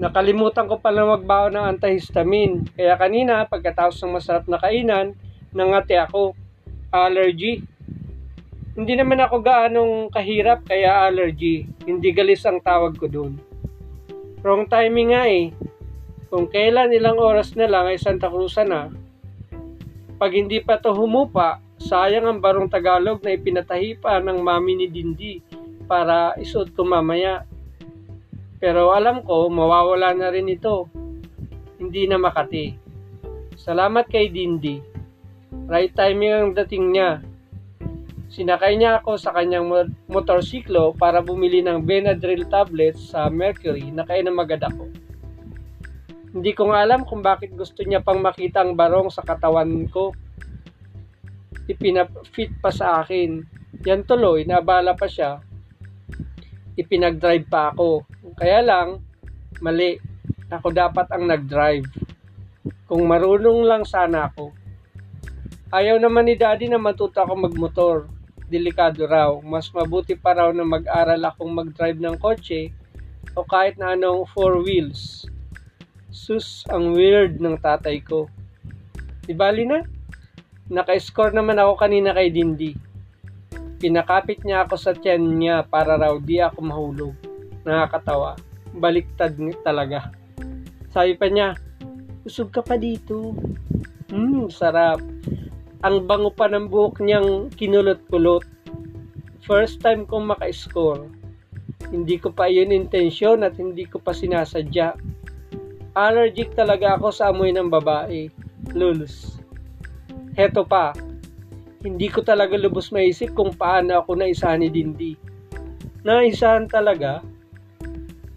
Nakalimutan ko pala magbaon ng antihistamine. Kaya kanina, pagkatapos ng masarap na kainan, nangati ako. Allergy. Hindi naman ako gaanong kahirap kaya allergy. Hindi galis ang tawag ko dun. Wrong timing nga eh. Kung kailan ilang oras na lang ay Santa Cruz na. Pag hindi pa to humupa, sayang ang barong Tagalog na ipinatahi pa ng mami ni Dindi para isuot ko mamaya. Pero alam ko, mawawala na rin ito. Hindi na Makati. Salamat kay Dindi. Right timing ang dating niya. Sinakay niya ako sa kanyang motorsiklo para bumili ng Benadryl tablets sa Mercury na kainan magad ako. Hindi ko nga alam kung bakit gusto niya pang makita ang barong sa katawan ko. Ipinafit pa sa akin. Yan tuloy, nabala pa siya. Ipinag-drive pa ako. Kaya lang, mali. Ako dapat ang nag-drive. Kung marunong lang sana ako. Ayaw naman ni daddy na matuto ako magmotor. Delikado raw. Mas mabuti pa raw na mag-aral akong mag-drive ng kotse o kahit na anong four wheels. Sus, ang weird ng tatay ko. Di bali na? Naka-score naman ako kanina kay Dindi. Pinakapit niya ako sa tiyan niya para raw di ako mahulog. Nakakatawa. Baliktad talaga. Sabi pa niya, usog ka pa dito. Hmm, sarap. Ang bango pa ng buhok niyang kinulot-kulot. First time kong maka-score. Hindi ko pa yun intensyon at hindi ko pa sinasadya. Allergic talaga ako sa amoy ng babae. Lulus. Heto pa, hindi ko talaga lubos maisip kung paano ako naisahan ni Dindi. Naisahan talaga?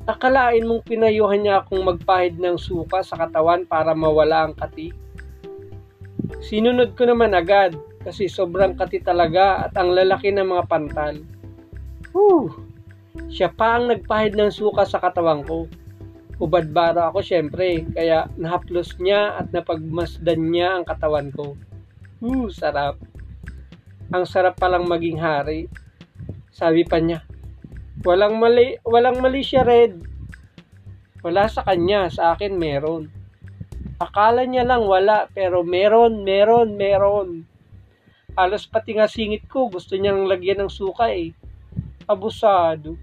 Akalain mong pinayuhan niya akong magpahid ng suka sa katawan para mawala ang kati? Sinunod ko naman agad kasi sobrang kati talaga at ang lalaki ng mga pantal. Whew! Siya pa ang nagpahid ng suka sa katawan ko. Ubad-bara ako syempre, kaya nahaplos niya at napagmasdan niya ang katawan ko. Uh, sarap. Ang sarap palang maging hari. Sabi pa niya, walang mali, walang mali siya, Red. Wala sa kanya, sa akin meron. Akala niya lang wala, pero meron, meron, meron. Halos pati nga singit ko, gusto niyang lagyan ng suka eh. Abusado.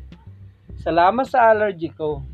Salamat sa allergy ko.